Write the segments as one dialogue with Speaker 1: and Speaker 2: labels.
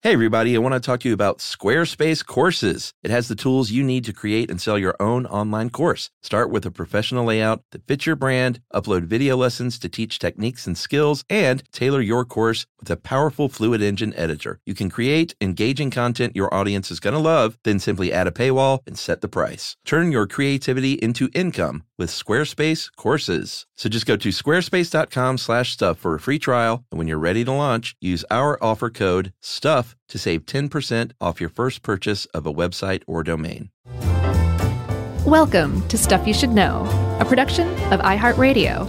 Speaker 1: Hey, everybody, I want to talk to you about Squarespace Courses. It has the tools you need to create and sell your own online course. Start with a professional layout that fits your brand, upload video lessons to teach techniques and skills, and tailor your course with a powerful Fluid Engine editor. You can create engaging content your audience is going to love, then simply add a paywall and set the price. Turn your creativity into income with Squarespace Courses. So just go to squarespace.com slash stuff for a free trial. And when you're ready to launch, use our offer code STUFF to save 10% off your first purchase of a website or domain.
Speaker 2: Welcome to Stuff You Should Know, a production of iHeartRadio.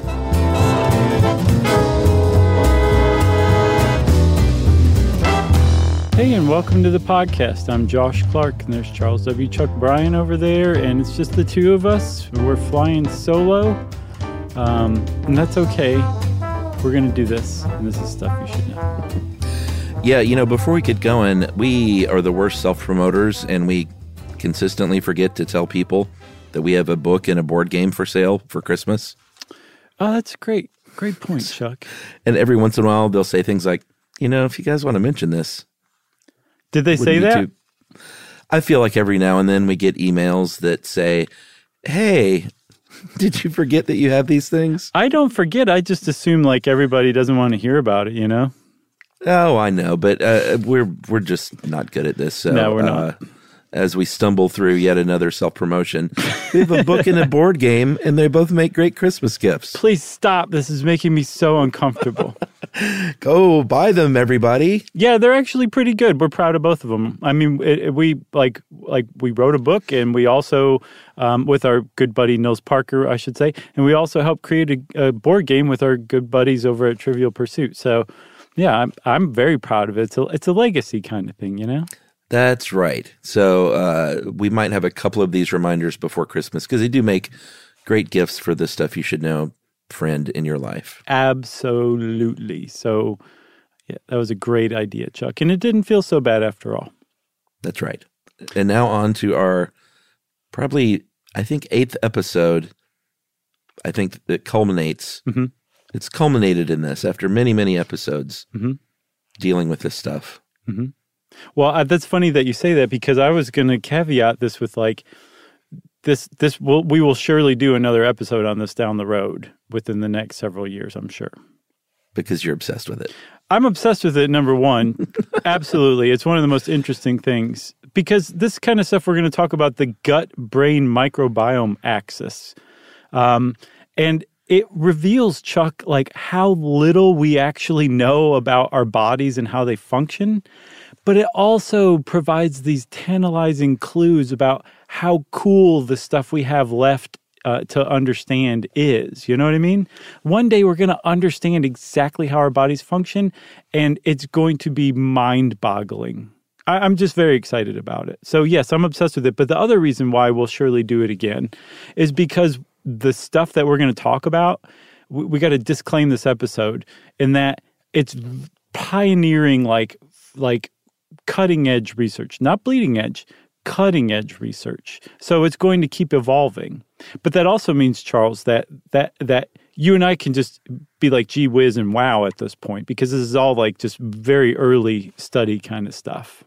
Speaker 3: Hey, and welcome to the podcast. I'm Josh Clark, and there's Charles W. Chuck Bryan over there, and it's just the two of us. We're flying solo, um, and that's okay. We're going to do this, and this is stuff you should know.
Speaker 1: Yeah, you know, before we get going, we are the worst self promoters, and we consistently forget to tell people that we have a book and a board game for sale for Christmas.
Speaker 3: Oh, that's great. Great point, Chuck.
Speaker 1: And every once in a while, they'll say things like, you know, if you guys want to mention this,
Speaker 3: Did they say that?
Speaker 1: too- I feel like every now and then we get emails that say, hey, did you forget that you have these things?
Speaker 3: I don't forget. I just assume like everybody doesn't want to hear about it, you know?
Speaker 1: Oh, I know, but uh, we're we're just not good at this. So,
Speaker 3: No, we're not.
Speaker 1: Uh, as we stumble through yet another self promotion, we have a book and a board game, and they both make great Christmas gifts.
Speaker 3: Please stop. This is making me so uncomfortable.
Speaker 1: Go buy them, everybody.
Speaker 3: yeah, they're actually pretty good. We're proud of both of them. I mean, it, it- we like like we wrote a book, and we also um, with our good buddy Nils Parker, I should say, and we also helped create a, a board game with our good buddies over at Trivial Pursuit. So, yeah, I'm I'm very proud of it. It's a it's a legacy kind of thing, you know.
Speaker 1: That's right. So uh, we might have a couple of these reminders before Christmas because they do make great gifts for the stuff you should know friend in your life.
Speaker 3: Absolutely. So, yeah, that was a great idea, Chuck, and it didn't feel so bad after all.
Speaker 1: That's right. And now on to our probably, I think, eighth episode. I think that culminates.
Speaker 3: Mhm.
Speaker 1: It's culminated in this after many, many episodes
Speaker 3: Mhm.
Speaker 1: dealing with this stuff.
Speaker 3: Well, uh, that's funny that you say that because I was going to caveat this with like this this will we will surely do another episode on this down the road within the next several years, I'm sure.
Speaker 1: because you're obsessed with it.
Speaker 3: I'm obsessed with it number 1. Absolutely. It's one of the most interesting things because this kind of stuff we're going to talk about the gut brain microbiome axis. Um, and it reveals Chuck like how little we actually know about our bodies and how they function but it also provides these tantalizing clues about how cool the stuff we have left uh, to understand is. You know what I mean? One day we're going to understand exactly how our bodies function, and it's going to be mind boggling. I'm just very excited about it. So, yes, I'm obsessed with it. But the other reason why we'll surely do it again is because the stuff that we're going to talk about, we, we got to disclaim this episode in that it's pioneering, like, like cutting edge research, not bleeding edge, cutting edge research. So it's going to keep evolving. But that also means, Charles, that that that you and I can just be like gee whiz and wow at this point because this is all like just very early study kind of stuff.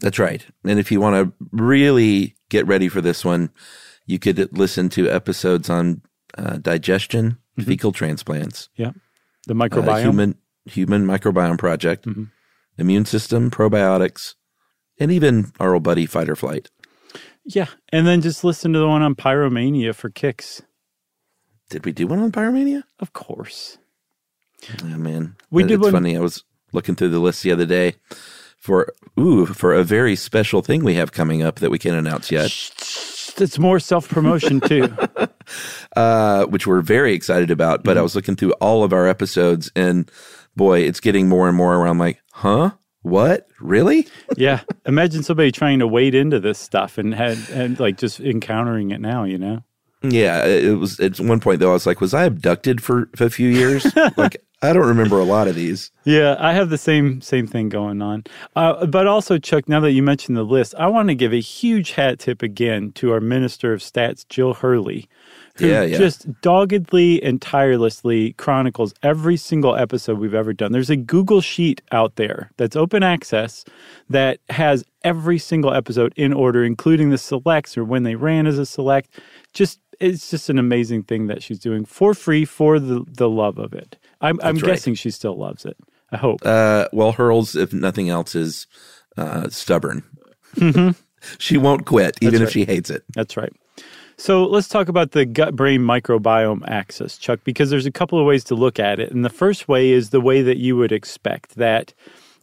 Speaker 1: That's right. And if you want to really get ready for this one, you could listen to episodes on uh, digestion, fecal transplants,
Speaker 3: Yeah. The
Speaker 1: uh,
Speaker 3: microbiome.
Speaker 1: human human microbiome project, immune system, probiotics, and even our old buddy fight or flight.
Speaker 3: Yeah. And then just listen to the one on pyromania for kicks.
Speaker 1: Did we do one on pyromania?
Speaker 3: Of course.
Speaker 1: Oh man,
Speaker 3: We did
Speaker 1: It's
Speaker 3: one-
Speaker 1: funny. I was looking through the list the other day for ooh for a very special thing we have coming up that we can't announce yet,
Speaker 3: It's more self promotion too.
Speaker 1: uh, which we're very excited about.
Speaker 3: Mm-hmm.
Speaker 1: But I was looking through all of our episodes, and boy, it's getting more and more where I'm like, huh, what, really?
Speaker 3: yeah. Imagine somebody trying to wade into this stuff and had and like just encountering it now, you know?
Speaker 1: Yeah, it was at one point though. I was like, was I abducted for a few years? like, I don't remember a lot of these.
Speaker 3: Yeah, I have the same same thing going on. Uh, but also, Chuck, now that you mentioned the list, I want to give a huge hat tip again to our Minister of Stats, Jill Hurley, who
Speaker 1: Yeah, yeah.
Speaker 3: just doggedly and tirelessly chronicles every single episode we've ever done. There's a Google sheet out there that's open access that has every single episode in order, including the selects or when they ran as a select. Just it's just an amazing thing that she's doing for free for the the love of it. I'm, I'm
Speaker 1: right.
Speaker 3: guessing she still loves it. I hope.
Speaker 1: Uh, well, Hurls, if nothing else, is uh, stubborn. she won't quit, even if she hates it.
Speaker 3: That's right. So let's talk about the gut brain microbiome axis, Chuck, because there's a couple of ways to look at it. And the first way is the way that you would expect that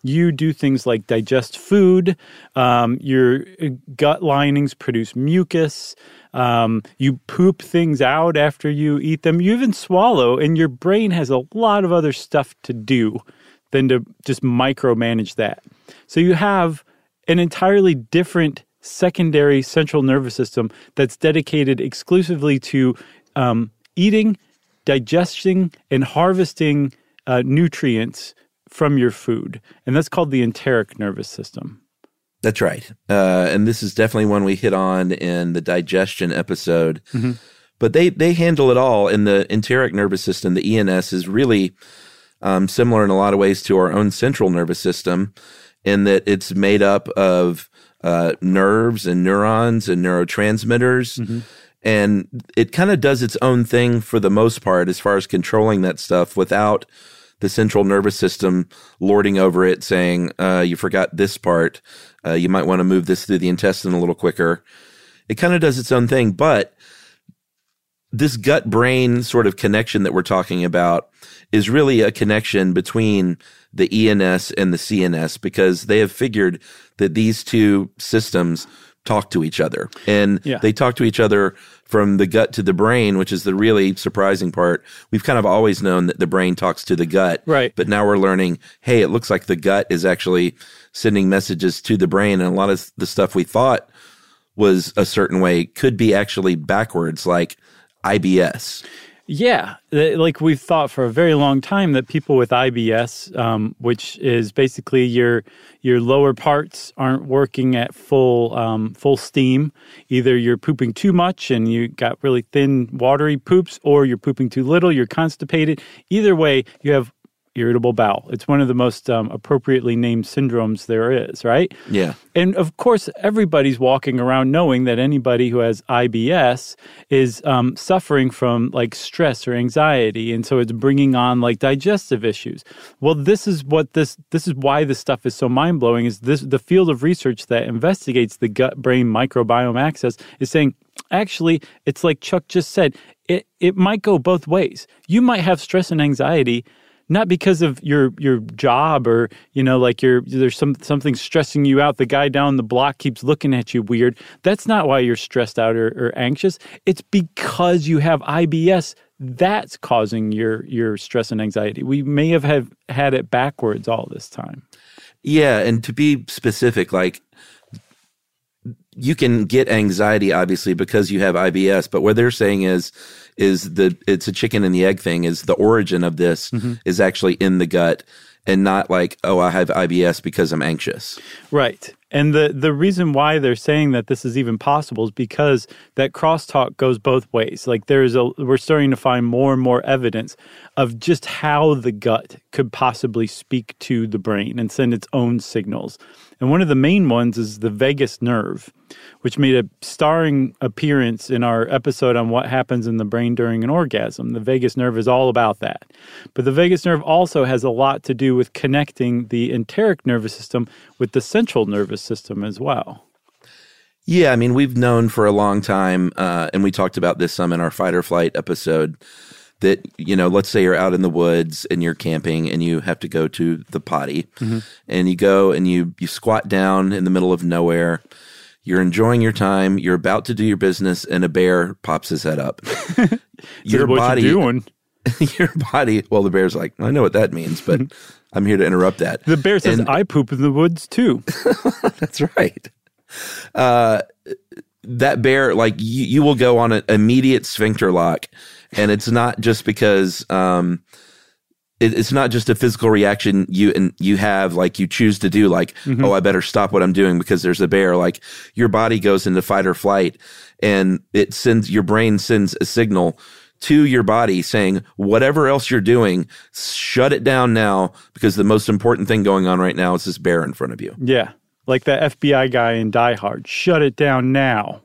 Speaker 3: you do things like digest food, um, your gut linings produce mucus, um, you poop things out after you eat them, you even swallow, and your brain has a lot of other stuff to do than to just micromanage that. So you have an entirely different secondary central nervous system that's dedicated exclusively to um, eating, digesting, and harvesting uh, nutrients from your food. And that's called the enteric nervous system.
Speaker 1: That's right. Uh, and this is definitely one we hit on in the digestion episode. But they, they handle it all. In the enteric nervous system, the ENS is really um, similar in a lot of ways to our own central nervous system, in that it's made up of uh, nerves and neurons and neurotransmitters. And it kind of does its own thing for the most part as far as controlling that stuff without the central nervous system lording over it, saying, uh, you forgot this part. Uh, you might want to move this through the intestine a little quicker. It kind of does its own thing, but this gut brain sort of connection that we're talking about is really a connection between the ENS and the CNS because they have figured that these two systems talk to each other and
Speaker 3: Yeah.
Speaker 1: they talk to each other from the gut to the brain, which is the really surprising part. We've kind of always known that the brain talks to the gut.
Speaker 3: Right.
Speaker 1: But now we're learning, hey, it looks like the gut is actually sending messages to the brain. And a lot of the stuff we thought was a certain way could be actually backwards, like IBS.
Speaker 3: Yeah, like we've thought for a very long time that people with IBS, um, which is basically your your lower parts aren't working at full um, full steam. Either you're pooping too much and you got really thin, watery poops, or you're pooping too little. You're constipated. Either way, you have irritable bowel. It's one of the most um, appropriately named syndromes there is, right?
Speaker 1: Yeah.
Speaker 3: And of course, everybody's walking around knowing that anybody who has IBS is um, suffering from like stress or anxiety, and so it's bringing on like digestive issues. Well, this is what this this is why this stuff is so mind blowing. Is this the field of research that investigates the gut brain microbiome axis is saying actually it's like Chuck just said it it might go both ways. You might have stress and anxiety not because of your your job or you know like you're there's some something stressing you out. The guy down the block keeps looking at you weird. That's not why you're stressed out or, or anxious. It's because you have ibs that's causing your your stress and anxiety. We may have, have had it backwards all this time.
Speaker 1: Yeah. And to be specific, like you can get anxiety obviously because you have IBS, but what they're saying is is the it's a chicken and the egg thing is the origin of this mm-hmm. is actually in the gut and not like, oh, I have IBS because I'm anxious.
Speaker 3: Right. And the, the reason why they're saying that this is even possible is because that crosstalk goes both ways. Like there's a we're starting to find more and more evidence of just how the gut could possibly speak to the brain and send its own signals. And one of the main ones is the vagus nerve, which made a starring appearance in our episode on what happens in the brain during an orgasm. The vagus nerve is all about that. But the vagus nerve also has a lot to do with connecting the enteric nervous system with the central nervous system as well.
Speaker 1: Yeah, I mean, we've known for a long time, uh, and we talked about this some in our fight or flight episode. That you know, let's say you're out in the woods and you're camping and you have to go to the potty, and you go and you you squat down in the middle of nowhere. You're enjoying your time. You're about to do your business, and a bear pops his head up. your
Speaker 3: what
Speaker 1: body,
Speaker 3: you doing?
Speaker 1: your body. Well, the bear's like, I know what that means, but I'm here to interrupt that.
Speaker 3: The bear says,
Speaker 1: And-
Speaker 3: "I poop in the woods too."
Speaker 1: That's right. Uh, that bear like you, you will go on an immediate sphincter lock and it's not just because um it, it's not just a physical reaction you and you have like you choose to do like oh i better stop what i'm doing because there's a bear like your body goes into fight or flight and it sends your brain sends a signal to your body saying whatever else you're doing shut it down now because the most important thing going on right now is this bear in front of you
Speaker 3: Yeah. Like the FBI guy in Die Hard. Shut it down now.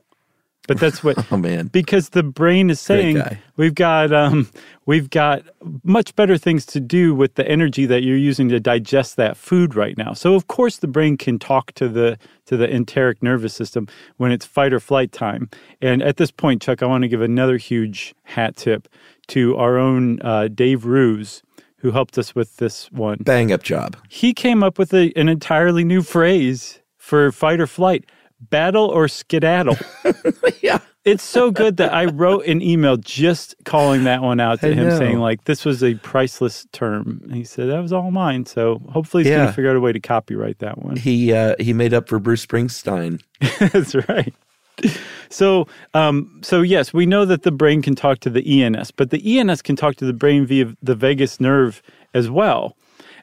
Speaker 3: But that's what
Speaker 1: oh man.
Speaker 3: because the brain is saying we've got um, we've got much better things to do with the energy that you're using to digest that food right now. So of course the brain can talk to the to the enteric nervous system when it's fight or flight time. And at this point, Chuck, I want to give another huge hat tip to our own uh, Dave Roos, who helped us with this one.
Speaker 1: Bang up job.
Speaker 3: He came up with a, an entirely new phrase for fight or flight battle or skedaddle.
Speaker 1: yeah
Speaker 3: it's so good that I wrote an email just calling that one out to
Speaker 1: I
Speaker 3: him,
Speaker 1: know.
Speaker 3: saying, like, this was a priceless term. And he said, that was all mine. So hopefully he's going to figure out a way to copyright that one.
Speaker 1: he uh he made up for bruce springsteen
Speaker 3: That's right. So, um, so yes, we know that the brain can talk to the ENS, but the ENS can talk to the brain via the vagus nerve as well.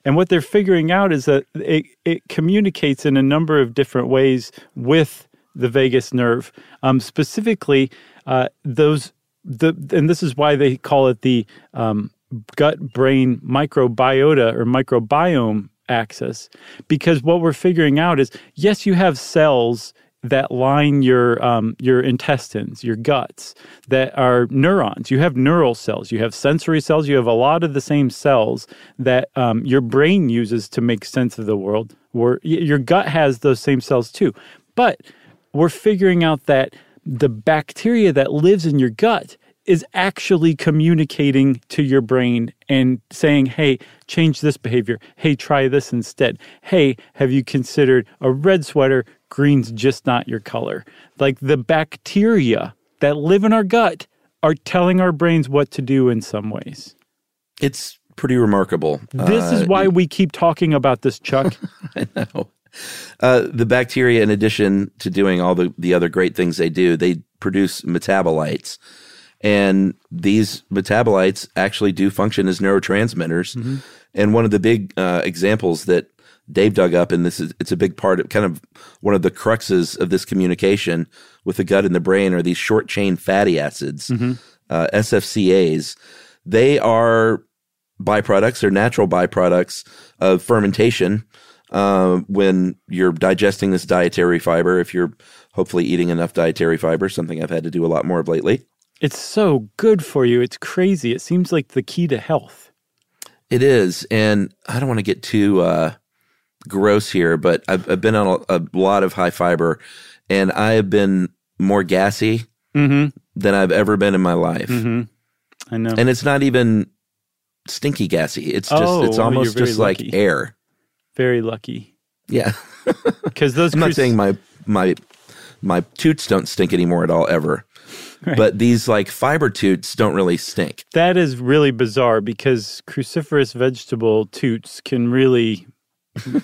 Speaker 3: And what they're figuring out is that it, it communicates in a number of different ways with the vagus nerve. Um, specifically, uh, those the and this is why they call it the um, gut brain microbiota or microbiome axis, because what we're figuring out is yes, you have cells that line your um, your intestines, your guts, that are neurons. You have neural cells, you have sensory cells, you have a lot of the same cells that um, your brain uses to make sense of the world. Where your gut has those same cells too, but we're figuring out that the bacteria that lives in your gut is actually communicating to your brain and saying, hey, change this behavior. Hey, try this instead. Hey, have you considered a red sweater? Green's just not your color. Like the bacteria that live in our gut are telling our brains what to do in some ways.
Speaker 1: it's pretty remarkable
Speaker 3: This is
Speaker 1: Uh,
Speaker 3: why we keep talking about this, Chuck.
Speaker 1: I know. Uh, the bacteria, in addition to doing all the, the other great things they do, they produce metabolites. And these metabolites actually do function as neurotransmitters. And one of the big uh, examples that Dave dug up, and this is it's a big part of kind of one of the cruxes of this communication with the gut and the brain, are these short chain fatty acids, uh, SFCAs. They are byproducts or natural byproducts of fermentation uh, when you're digesting this dietary fiber. If you're hopefully eating enough dietary fiber, something I've had to do a lot more of lately.
Speaker 3: It's so good for you. It's crazy. It seems like the key to health.
Speaker 1: It is, and I don't want to get too uh, gross here, but I've, I've been on a, a lot of high fiber, and I have been more gassy
Speaker 3: Mm-hmm.
Speaker 1: than I've ever been in my life.
Speaker 3: Mm-hmm. I know.
Speaker 1: And it's not even stinky gassy. It's just
Speaker 3: Oh,
Speaker 1: it's almost just like air.
Speaker 3: Very lucky.
Speaker 1: Yeah.
Speaker 3: Because those
Speaker 1: I'm not saying my my my toots don't stink anymore at all ever.
Speaker 3: Right.
Speaker 1: But these like fiber toots don't really stink.
Speaker 3: that is really bizarre because cruciferous vegetable toots can really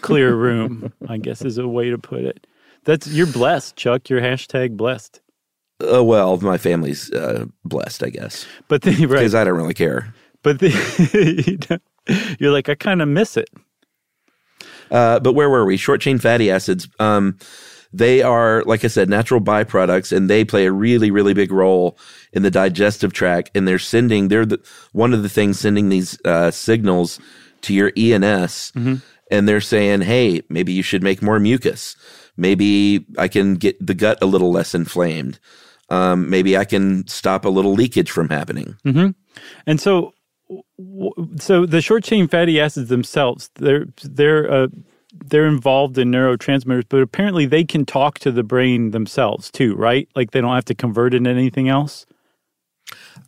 Speaker 3: clear room, I guess is a way to put it. That's you're blessed, Chuck. You're hashtag blessed.
Speaker 1: Uh, well, my family's uh, blessed, I guess,
Speaker 3: But the, right,
Speaker 1: because I don't really care.
Speaker 3: but the, you're like I kind of miss it.
Speaker 1: Uh, but where were we? Short chain fatty acids. Um, they are, like I said, natural byproducts, and they play a really, really big role in the digestive tract. And they're sending, they're the, one of the things sending these uh, signals to your ENS, and they're saying, "Hey, maybe you should make more mucus. Maybe I can get the gut a little less inflamed. Um, maybe I can stop a little leakage from happening."
Speaker 3: And so, so the short chain fatty acids themselves, they're they're uh, they're involved in neurotransmitters, but apparently they can talk to the brain themselves too, right? Like they don't have to convert it into anything else.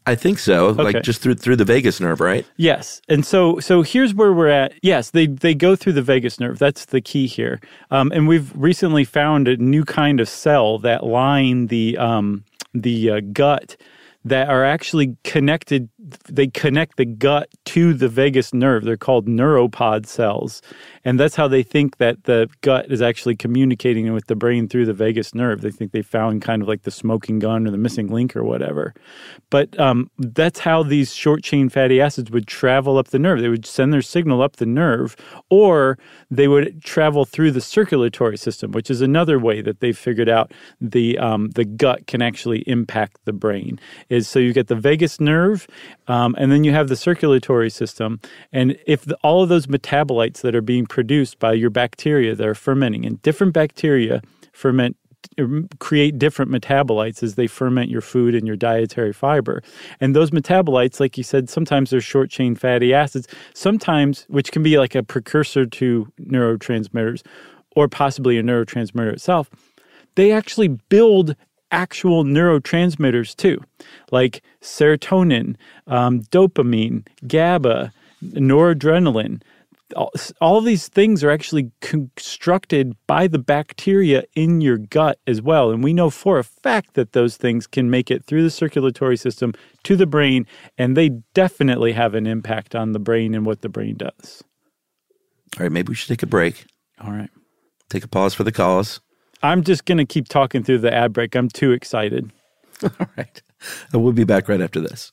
Speaker 1: I think so,
Speaker 3: Okay.
Speaker 1: like just through through the vagus nerve, right?
Speaker 3: Yes, and so so here's where we're at. Yes, they they go through the vagus nerve. That's the key here. Um, and we've recently found a new kind of cell that line the um, the uh, gut that are actually connected. They connect the gut to the vagus nerve. They're called neuropod cells. And that's how they think that the gut is actually communicating with the brain through the vagus nerve. They think they found kind of like the smoking gun or the missing link or whatever. But um, that's how these short chain fatty acids would travel up the nerve. They would send their signal up the nerve, or they would travel through the circulatory system, which is another way that they've figured out the um, the gut can actually impact the brain. Is so you get the vagus nerve, um, and then you have the circulatory system, and if the, all of those metabolites that are being produced by your bacteria that are fermenting, and different bacteria ferment create different metabolites as they ferment your food and your dietary fiber. And those metabolites, like you said, sometimes they're short chain fatty acids, sometimes, which can be like a precursor to neurotransmitters or possibly a neurotransmitter itself, they actually build actual neurotransmitters too, like serotonin, um, dopamine, GABA, noradrenaline all, all of these things are actually constructed by the bacteria in your gut as well. And we know for a fact that those things can make it through the circulatory system to the brain, and they definitely have an impact on the brain and what the brain does.
Speaker 1: All right, maybe we should take a break.
Speaker 3: All right.
Speaker 1: Take a pause for the cause.
Speaker 3: I'm just going to keep talking through the ad break. I'm too excited.
Speaker 1: All right. And We'll be back right after this.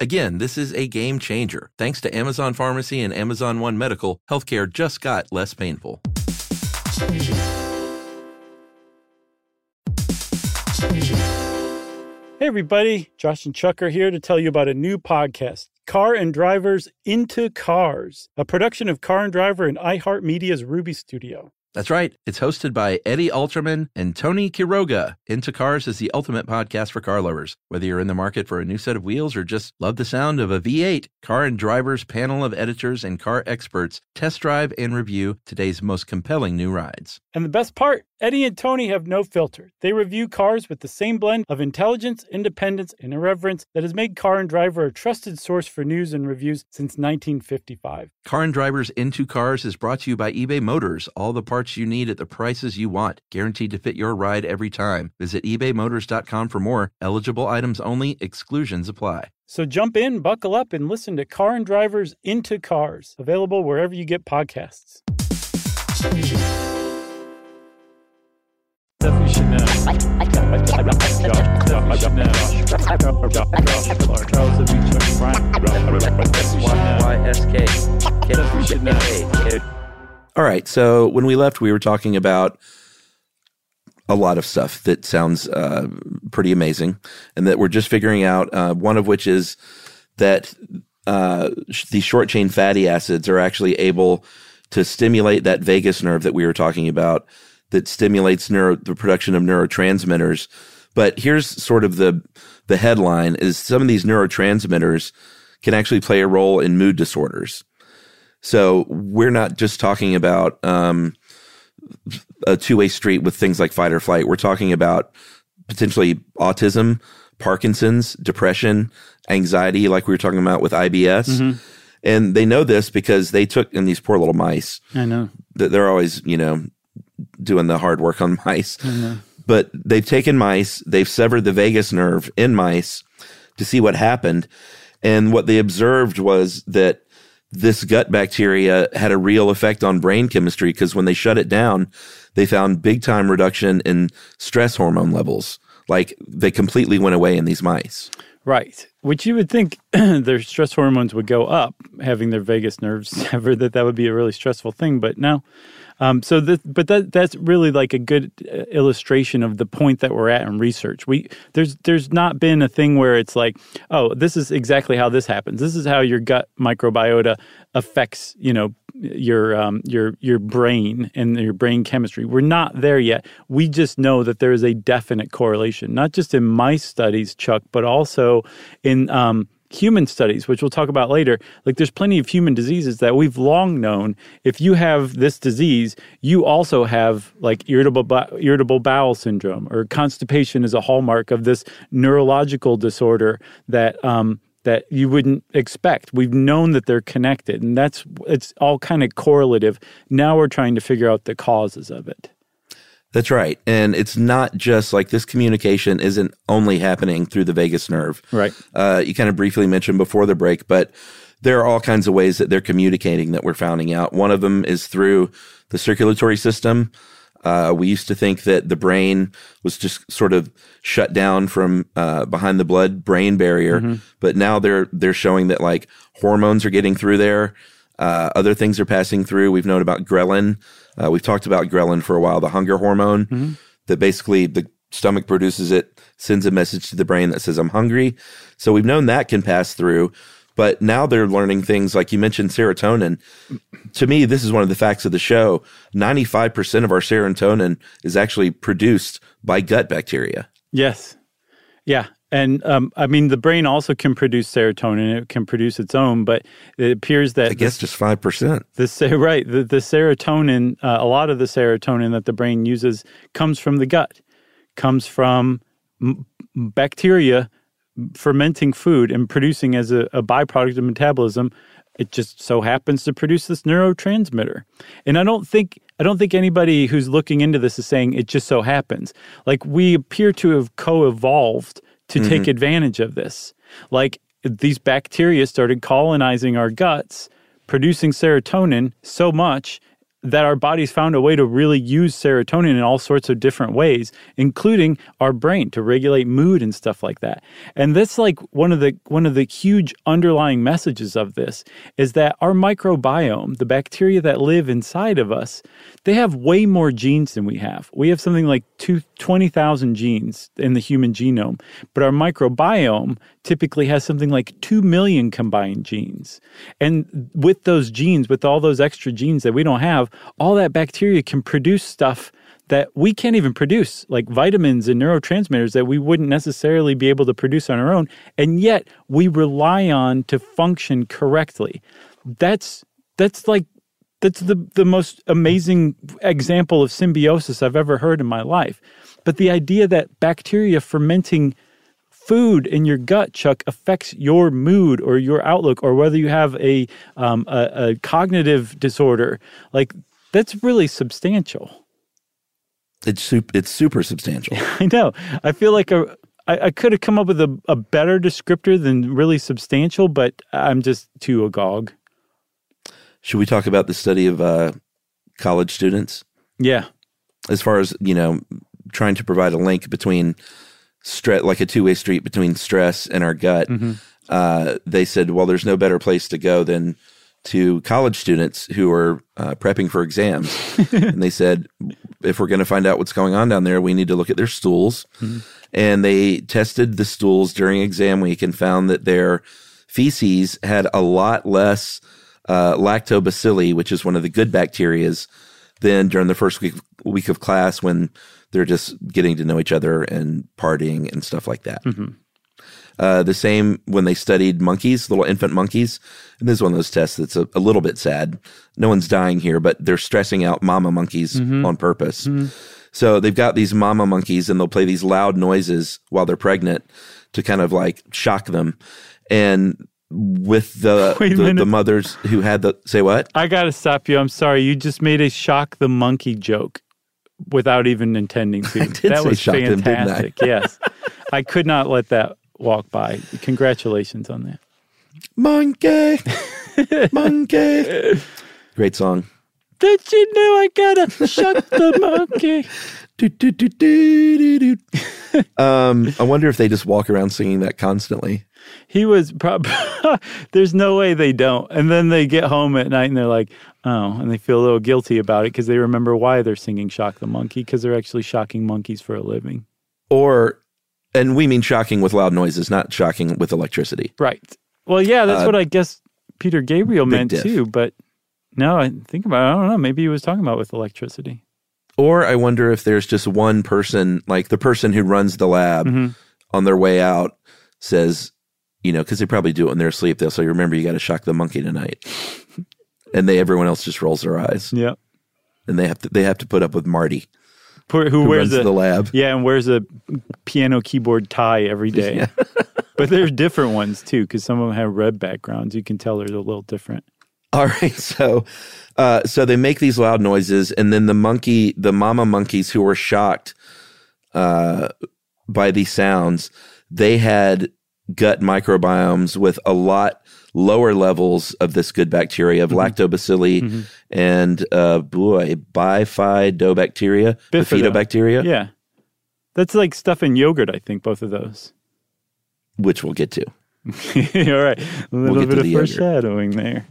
Speaker 1: Again, this is a game changer. Thanks to Amazon Pharmacy and Amazon One Medical, healthcare just got less painful.
Speaker 3: Hey, everybody. Josh and Chuck are here to tell you about a new podcast, Car and Drivers Into Cars, a production of Car and Driver and iHeartMedia's Ruby Studio.
Speaker 1: That's right. It's hosted by Eddie Alterman and Tony Quiroga. Into Cars is the ultimate podcast for car lovers. Whether you're in the market for a new set of wheels or just love the sound of a V8, Car and Driver's panel of editors and car experts test drive and review today's most compelling new rides.
Speaker 3: And the best part, Eddie and Tony have no filter. They review cars with the same blend of intelligence, independence, and irreverence that has made Car and Driver a trusted source for news and reviews since 1955.
Speaker 1: Car and Drivers Into Cars is brought to you by eBay Motors. All the parts you need at the prices you want, guaranteed to fit your ride every time. Visit ebaymotors.com for more. Eligible items only, exclusions apply.
Speaker 3: So jump in, buckle up, and listen to Car and Drivers Into Cars, available wherever you get podcasts.
Speaker 1: All right. So when we left, we were talking about a lot of stuff that sounds uh, pretty amazing, and that we're just figuring out. Uh, one of which is that uh, these short chain fatty acids are actually able to stimulate that vagus nerve that we were talking about, that stimulates neuro, the production of neurotransmitters. But here's sort of the the headline: is some of these neurotransmitters can actually play a role in mood disorders. So we're not just talking about um, a two way street with things like fight or flight. We're talking about potentially autism, Parkinson's, depression, anxiety, like we were talking about with IBS. Mm-hmm. And they know this because they took, and these poor little mice.
Speaker 3: I know.
Speaker 1: That they're always, you know, doing the hard work on mice. Mm-hmm. But they've taken mice, they've severed the vagus nerve in mice to see what happened. And what they observed was that this gut bacteria had a real effect on brain chemistry because when they shut it down, they found big time reduction in stress hormone levels. Like they completely went away in these mice.
Speaker 3: Right. which you would think their stress hormones would go up, having their vagus nerves severed. That that would be a really stressful thing, but no. Um, so, this, but that that's really like a good uh, illustration of the point that we're at in research. We there's there's not been a thing where it's like, oh, this is exactly how this happens. This is how your gut microbiota affects, you know, your um, your your brain and your brain chemistry. We're not there yet. We just know that there is a definite correlation, not just in my studies, Chuck, but also in um, human studies, which we'll talk about later, like there's plenty of human diseases that we've long known. If you have this disease, you also have like irritable irritable bowel syndrome or constipation is a hallmark of this neurological disorder that um, that you wouldn't expect. We've known that they're connected, and that's it's all kind of correlative. Now we're trying to figure out the causes of it.
Speaker 1: That's right. And it's not just like this communication isn't only happening through the vagus nerve.
Speaker 3: Right.
Speaker 1: Uh, you kind of briefly mentioned before the break, but there are all kinds of ways that they're communicating that we're finding out. One of them is through the circulatory system. Uh, we used to think that the brain was just sort of shut down from uh, behind the blood brain barrier, mm-hmm. but now they're they're showing that like hormones are getting through there. Uh, other things are passing through. We've known about ghrelin. Uh, we've talked about ghrelin for a while, the hunger hormone mm-hmm. that basically the stomach produces it, sends a message to the brain that says, I'm hungry. So we've known that can pass through. But now they're learning things like you mentioned serotonin. To me, this is one of the facts of the show. 95% of our serotonin is actually produced by gut bacteria.
Speaker 3: Yes. Yeah. And um, I mean, the brain also can produce serotonin. It can produce its own, but it appears that
Speaker 1: I guess just five percent.
Speaker 3: The right, the, the serotonin, uh, a lot of the serotonin that the brain uses comes from the gut, comes from m- bacteria fermenting food and producing as a, a byproduct of metabolism. It just so happens to produce this neurotransmitter, and I don't think I don't think anybody who's looking into this is saying it just so happens. Like we appear to have co-evolved to mm-hmm. take advantage of this. Like these bacteria started colonizing our guts, producing serotonin so much that our bodies found a way to really use serotonin in all sorts of different ways, including our brain to regulate mood and stuff like that. And that's like one of the one of the huge underlying messages of this is that our microbiome, the bacteria that live inside of us, they have way more genes than we have. We have something like 20,000 genes in the human genome, but our microbiome typically has something like 2 million combined genes. And with those genes, with all those extra genes that we don't have, all that bacteria can produce stuff that we can't even produce, like vitamins and neurotransmitters that we wouldn't necessarily be able to produce on our own. And yet we rely on to function correctly. That's that's like that's the, the most amazing example of symbiosis I've ever heard in my life. But the idea that bacteria fermenting food in your gut, Chuck, affects your mood or your outlook, or whether you have a, um, a, a cognitive disorder, like that's really substantial.
Speaker 1: It's super, it's super substantial.
Speaker 3: I know. I feel like a, I, I could have come up with a, a better descriptor than really substantial, but I'm just too agog.
Speaker 1: Should we talk about the study of uh, college students?
Speaker 3: Yeah.
Speaker 1: As far as, you know, trying to provide a link between stress, like a two way street between stress and our gut, mm-hmm. uh, they said, well, there's no better place to go than to college students who are uh, prepping for exams. and they said, if we're going to find out what's going on down there, we need to look at their stools. Mm-hmm. And they tested the stools during exam week and found that their feces had a lot less uh, lactobacilli, which is one of the good bacterias, then during the first week week of class when they're just getting to know each other and partying and stuff like that. Mm-hmm. Uh, the same when they studied monkeys, little infant monkeys. And this is one of those tests that's a, a little bit sad. No one's dying here, but they're stressing out mama monkeys mm-hmm. on purpose. Mm-hmm. So they've got these mama monkeys and they'll play these loud noises while they're pregnant to kind of like shock them. And with the the, the, mothers who had the say what?
Speaker 3: I gotta stop you. I'm sorry. You just made a shock the monkey joke without even intending to. that was fantastic. Him, yes, I could not let that walk by. Congratulations on that.
Speaker 1: Monkey, monkey. Great song.
Speaker 3: Did you know I gotta shock the monkey? Do, do, do,
Speaker 1: um, I wonder if they just walk around singing that constantly.
Speaker 3: He was probably, there's no way they don't. And then they get home at night and they're like, oh, and they feel a little guilty about it because they remember why they're singing Shock the Monkey because they're actually shocking monkeys for a living.
Speaker 1: Or, and we mean shocking with loud noises, not shocking with electricity.
Speaker 3: Right. Well, yeah, that's
Speaker 1: Uh,
Speaker 3: what I guess Peter Gabriel meant
Speaker 1: diff.
Speaker 3: too. But no, I think about it. I don't know. Maybe he was talking about with electricity.
Speaker 1: Or I wonder if there's just one person, like the person who runs the lab
Speaker 3: Mhm.
Speaker 1: on their way out says, you know, because they probably do it when they're asleep. They'll say, remember, you got to shock the monkey tonight. and they, everyone else just rolls their eyes
Speaker 3: Yeah.
Speaker 1: and they have to, they have to put up with Marty
Speaker 3: who,
Speaker 1: who
Speaker 3: wears
Speaker 1: runs
Speaker 3: a,
Speaker 1: the lab.
Speaker 3: Yeah, and wears a piano keyboard tie every day. but there's different ones too, because some of them have red backgrounds. You can tell they're a little different.
Speaker 1: All right, so uh, so they make these loud noises, and then the monkey, the mama monkeys who were shocked uh, by these sounds, they had gut microbiomes with a lot lower levels of this good bacteria of lactobacilli and uh, boy bifidobacteria,
Speaker 3: Bifido.
Speaker 1: bifidobacteria,
Speaker 3: Yeah. That's like stuff in yogurt, I think, both of those.
Speaker 1: which we'll get to.
Speaker 3: All right. A little
Speaker 1: to
Speaker 3: bit of
Speaker 1: the yogurt.
Speaker 3: foreshadowing there.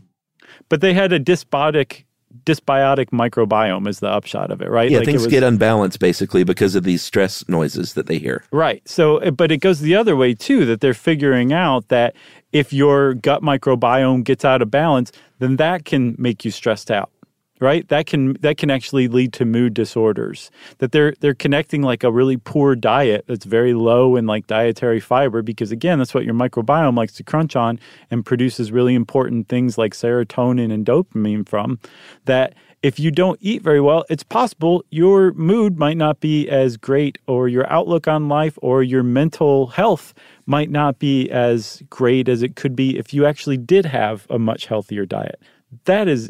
Speaker 3: But they had a dysbiotic dysbiotic microbiome is the upshot of it, right?
Speaker 1: Yeah,
Speaker 3: Like it
Speaker 1: things
Speaker 3: was-
Speaker 1: get unbalanced basically because of these stress noises that they hear.
Speaker 3: Right. So, uh, but it goes the other way too, that they're figuring out that if your gut microbiome gets out of balance, then that can make you stressed out. Right? That can that can actually lead to mood disorders. That they're they're connecting like a really poor diet that's very low in like dietary fiber because again, that's what your microbiome likes to crunch on and produces really important things like serotonin and dopamine from. That if you don't eat very well, it's possible your mood might not be as great, or your outlook on life, or your mental health might not be as great as it could be if you actually did have a much healthier diet. That is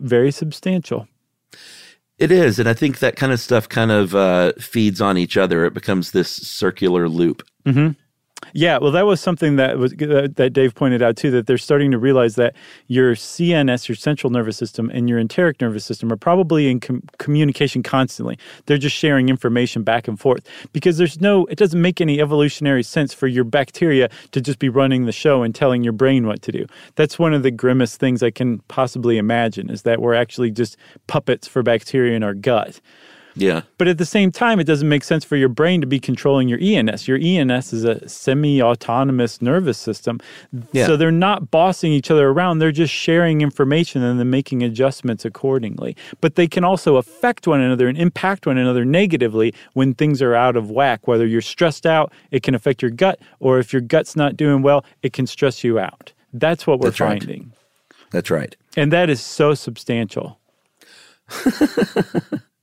Speaker 3: very substantial.
Speaker 1: It is, and I think that kind of stuff kind of uh, feeds on each other. It becomes this circular loop.
Speaker 3: Yeah, well, that was something that was uh, that Dave pointed out too. That they're starting to realize that your CNS, your central nervous system, and your enteric nervous system are probably in com- communication constantly. They're just sharing information back and forth because there's no. It doesn't make any evolutionary sense for your bacteria to just be running the show and telling your brain what to do. That's one of the grimmest things I can possibly imagine is that we're actually just puppets for bacteria in our gut.
Speaker 1: Yeah,
Speaker 3: But at the same time, it doesn't make sense for your brain to be controlling your ENS. Your ENS is a semi autonomous nervous system.
Speaker 1: Yeah.
Speaker 3: So they're not bossing each other around. They're just sharing information and then making adjustments accordingly. But they can also affect one another and impact one another negatively when things are out of whack. Whether you're stressed out, it can affect your gut, or if your gut's not doing well, it can stress you out. That's what we're
Speaker 1: That's right.
Speaker 3: finding.
Speaker 1: that's right.
Speaker 3: And that is so substantial.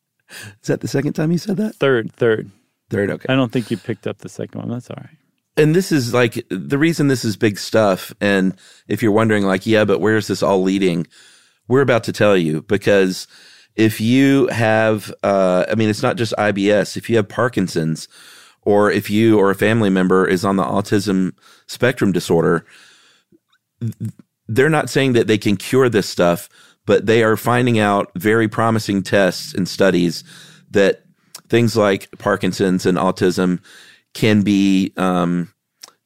Speaker 1: Is that the second time you said that?
Speaker 3: Third, third.
Speaker 1: Third, okay.
Speaker 3: I don't think you picked up the second one. That's all right.
Speaker 1: and this is like the reason this is big stuff. And if you're wondering, like, yeah, but where's this all leading? We're about to tell you because if you have, uh, I mean, it's not just IBS. If you have Parkinson's, or if you or a family member is on the autism spectrum disorder, they're not saying that they can cure this stuff, but they are finding out very promising tests and studies that things like Parkinson's and autism can be um,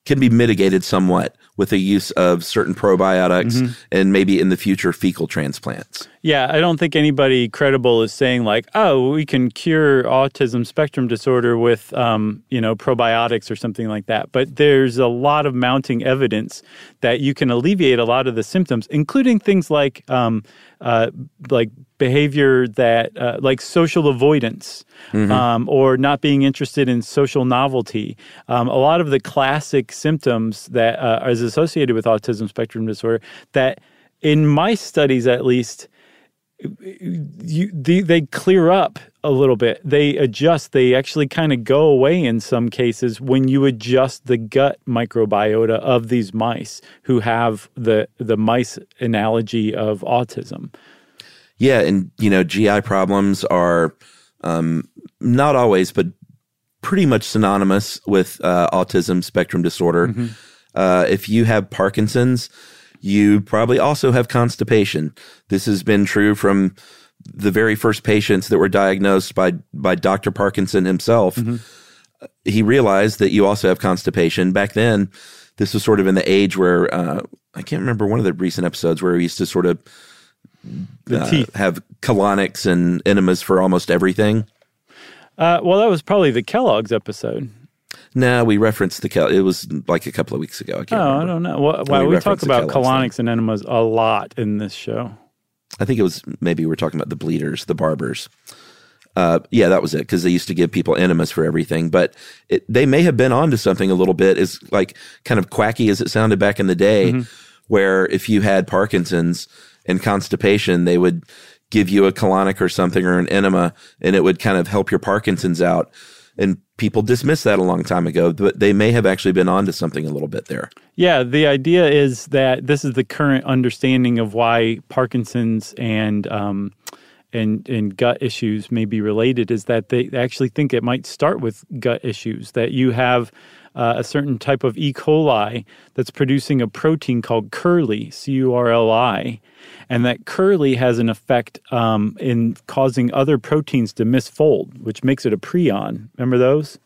Speaker 1: can be mitigated somewhat with the use of certain probiotics and maybe in the future fecal transplants.
Speaker 3: Yeah, I don't think anybody credible is saying like, "Oh, we can cure autism spectrum disorder with, um, you know, probiotics or something like that." But there's a lot of mounting evidence that you can alleviate a lot of the symptoms, including things like, um, uh, like behavior that, uh, like social avoidance, um, or not being interested in social novelty. Um, a lot of the classic symptoms that uh, is associated with autism spectrum disorder that, in my studies at least you, they, they clear up a little bit. They adjust. They actually kind of go away in some cases when you adjust the gut microbiota of these mice who have the the mice analogy of autism.
Speaker 1: Yeah, and you know, GI problems are um, not always, but pretty much synonymous with uh, autism spectrum disorder. Uh, if you have Parkinson's, you probably also have constipation. This has been true from the very first patients that were diagnosed by by Dr. Parkinson himself. he realized that you also have constipation. Back then, this was sort of in the age where uh, I can't remember one of the recent episodes where he used to sort of uh, have colonics and enemas for almost everything.
Speaker 3: Uh, well, that was probably the Kellogg's episode.
Speaker 1: No, we referenced the Kel. It was like a couple of weeks ago. I can't
Speaker 3: Oh, I don't know. Well,
Speaker 1: we
Speaker 3: we, talk about colonics and enemas a lot in this show.
Speaker 1: I think it was maybe we were talking about the bleeders, the barbers. Uh, yeah, that was it because they used to give people enemas for everything. But it, they may have been onto something a little bit, Is like kind of quacky as it sounded back in the day,
Speaker 3: Mm-hmm.
Speaker 1: where if you had Parkinson's and constipation, they would give you a colonic or something or an enema, and it would kind of help your Parkinson's out. And people dismissed that a long time ago, but they may have actually been onto something a little bit there.
Speaker 3: Yeah, the idea is that this is the current understanding of why Parkinson's and um, and and gut issues may be related. Is that they actually think it might start with gut issues. That you have uh, a certain type of E. coli that's producing a protein called curli, C U R L I, and that curli has an effect um, in causing other proteins to misfold, which makes it a prion. Remember those?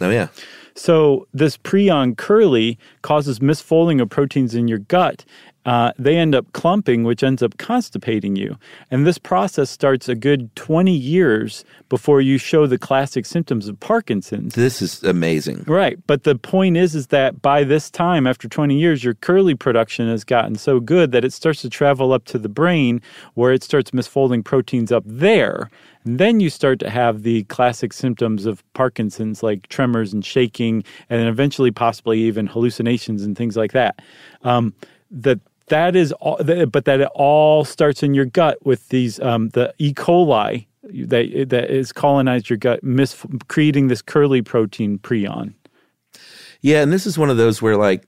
Speaker 1: Oh yeah,
Speaker 3: So this prion curli causes misfolding of proteins in your gut. Uh, they end up clumping, which ends up constipating you. And this process starts a good 20 years before you show the classic symptoms of Parkinson's.
Speaker 1: this is amazing.
Speaker 3: Right. But the point is is that by this time after 20 years your curli production has gotten so good that it starts to travel up to the brain where it starts misfolding proteins up there. And then you start to have the classic symptoms of Parkinson's like tremors and shaking and then eventually possibly even hallucinations and things like that. Um, that that is all, but that it all starts in your gut with these um, the E. coli that that is colonized your gut, mis- creating this curli protein prion.
Speaker 1: Yeah, and this is one of those where like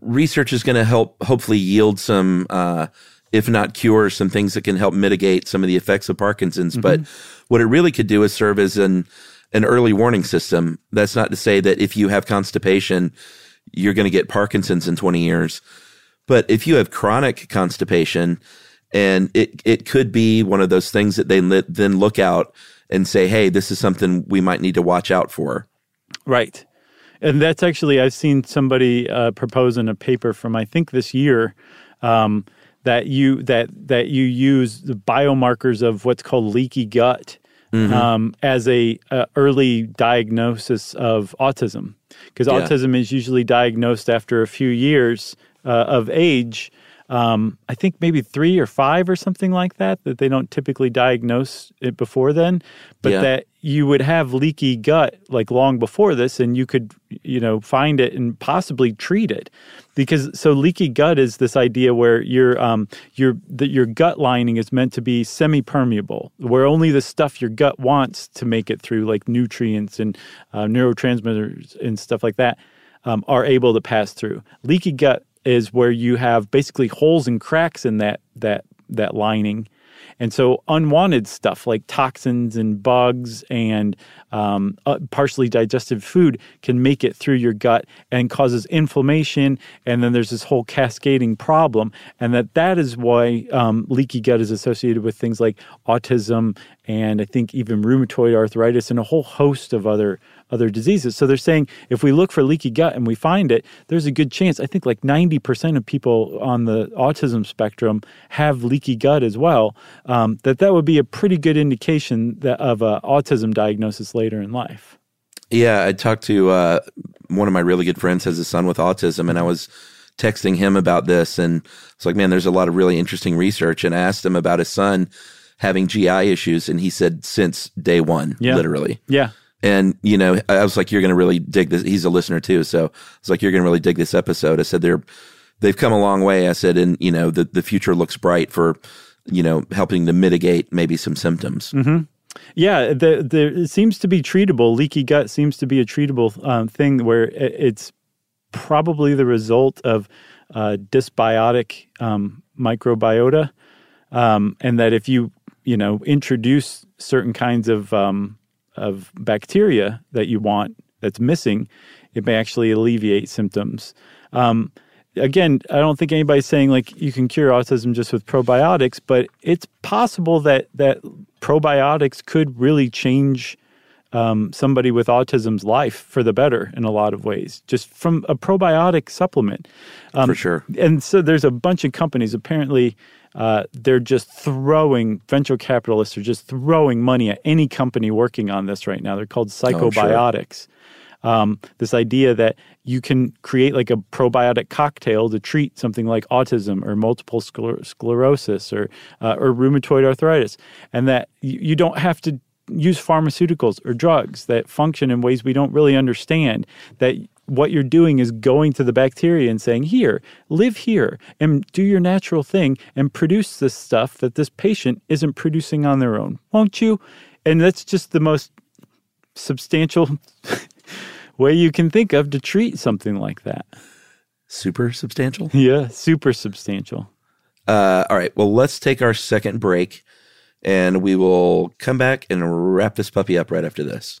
Speaker 1: research is going to help hopefully yield some uh if not cure some things that can help mitigate some of the effects of Parkinson's, but what it really could do is serve as an an early warning system. That's not to say that if you have constipation you're going to get Parkinson's in 20 years. But if you have chronic constipation and it it could be one of those things that they li- then look out and say, "Hey, this is something we might need to watch out for."
Speaker 3: Right. And that's actually, I've seen somebody uh, propose in a paper from, I think, this year. Um, that you that that you use the biomarkers of what's called leaky gut um, as a, a early diagnosis of autism because
Speaker 1: Yeah.
Speaker 3: autism is usually diagnosed after a few years uh, of age. Um, I think maybe three or five or something like that. That they don't typically diagnose it before then, but
Speaker 1: Yeah.
Speaker 3: that you would have leaky gut like long before this, and you could you know find it and possibly treat it because so leaky gut is this idea where your um your your gut lining is meant to be semi-permeable where only the stuff your gut wants to make it through like nutrients and uh, neurotransmitters and stuff like that um, are able to pass through. Leaky gut is where you have basically holes and cracks in that that that lining and so unwanted stuff like toxins and bugs and um, uh, partially digested food can make it through your gut and causes inflammation. And then there's this whole cascading problem. And that that is why um, leaky gut is associated with things like autism and I think even rheumatoid arthritis and a whole host of other other diseases. So they're saying if we look for leaky gut and we find it, there's a good chance. I think like 90% of people on the autism spectrum have leaky gut as well. Um, that that would be a pretty good indication that of a autism diagnosis later in life.
Speaker 1: Yeah, I talked to uh, one of my really good friends has a son with autism, and I was texting him about this, and it's like, man, there's a lot of really interesting research. And I asked him about his son having GI issues, and he said since day one,
Speaker 3: Yeah.
Speaker 1: literally.
Speaker 3: Yeah.
Speaker 1: And you know, I was like, "You're going to really dig this." He's a listener too, so I was like, "You're going to really dig this episode." I said, "They're they've come a long way." I said, "And you know, the the future looks bright for you know helping to mitigate maybe some symptoms."
Speaker 3: Yeah, the, the, it seems to be treatable. Leaky gut seems to be a treatable um, thing where it, it's probably the result of uh, dysbiotic um, microbiota, um, and that if you you know introduce certain kinds of um, of bacteria that you want that's missing, it may actually alleviate symptoms. Um, again, I don't think anybody's saying like you can cure autism just with probiotics, but it's possible that that probiotics could really change um, somebody with autism's life for the better in a lot of ways, just from a probiotic supplement. Um,
Speaker 1: For sure.
Speaker 3: And so there's a bunch of companies. Apparently, uh, they're just throwing venture capitalists are just throwing money at any company working on this right now. They're called psychobiotics. Um, this idea that you can create like a probiotic cocktail to treat something like autism or multiple scler- sclerosis or uh, or rheumatoid arthritis, and that you, you don't have to use pharmaceuticals or drugs that function in ways we don't really understand. That what you're doing is going to the bacteria and saying, "Here, live here, and do your natural thing, and produce this stuff that this patient isn't producing on their own, won't you?" And that's just the most substantial way you can think of to treat something like that.
Speaker 1: Super substantial.
Speaker 3: Yeah, super substantial.
Speaker 1: Uh, all right. Well, let's take our second break and we will come back and wrap this puppy up right after this.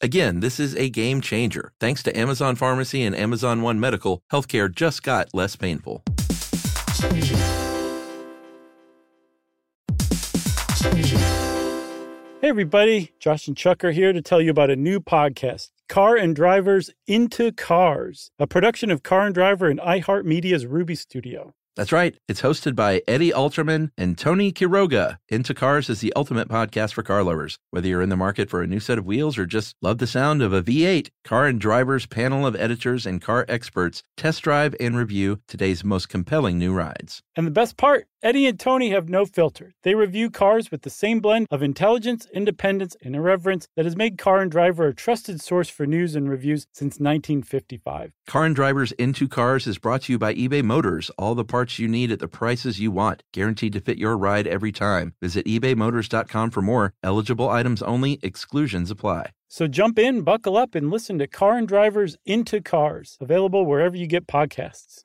Speaker 1: Again, this is a game changer. Thanks to Amazon Pharmacy and Amazon One Medical, healthcare just got less painful.
Speaker 3: Hey, everybody. Josh and Chuck are here to tell you about a new podcast, Car and Drivers Into Cars, a production of Car and Driver and iHeartMedia's Ruby Studio.
Speaker 1: That's right. It's hosted by Eddie Alterman and Tony Quiroga. Into Cars is the ultimate podcast for car lovers. Whether you're in the market for a new set of wheels or just love the sound of a V8, Car and Driver's panel of editors and car experts test drive and review today's most compelling new rides.
Speaker 3: And the best part, Eddie and Tony have no filter. They review cars with the same blend of intelligence, independence, and irreverence that has made Car and Driver a trusted source for news and reviews since 1955.
Speaker 1: Car and Drivers Into Cars is brought to you by eBay Motors. All the parts you need at the prices you want, guaranteed to fit your ride every time. Visit ebaymotors.com for more. Eligible items only, exclusions apply.
Speaker 3: So jump in, buckle up, and listen to Car and Drivers Into Cars, available wherever you get podcasts.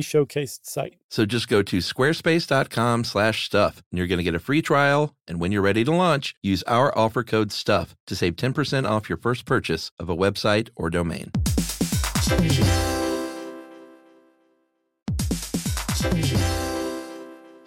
Speaker 3: showcased site.
Speaker 1: So just go to squarespace.com slash stuff and you're going to get a free trial. And when you're ready to launch, use our offer code STUFF to save 10% off your first purchase of a website or domain.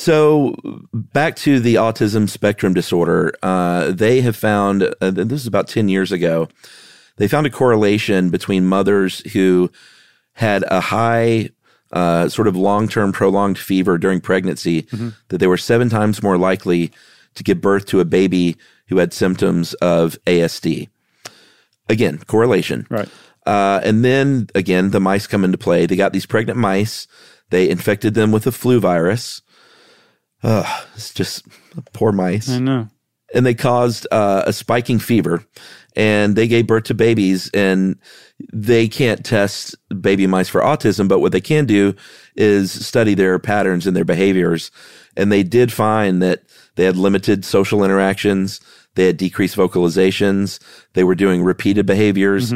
Speaker 1: So, back to the autism spectrum disorder, uh, they have found, uh, this is about 10 years ago, they found a correlation between mothers who had a high, uh, sort of long term prolonged fever during pregnancy, that they were seven times more likely to give birth to a baby who had symptoms of ASD. Again, correlation.
Speaker 3: Right.
Speaker 1: Uh, and then again, the mice come into play. They got these pregnant mice. They infected them with a flu virus. Ugh, it's just poor mice.
Speaker 3: I know.
Speaker 1: And they caused uh, a spiking fever. And they gave birth to babies. And they can't test baby mice for autism, but what they can do is study their patterns and their behaviors. And they did find that they had limited social interactions. They had decreased vocalizations. They were doing repeated behaviors.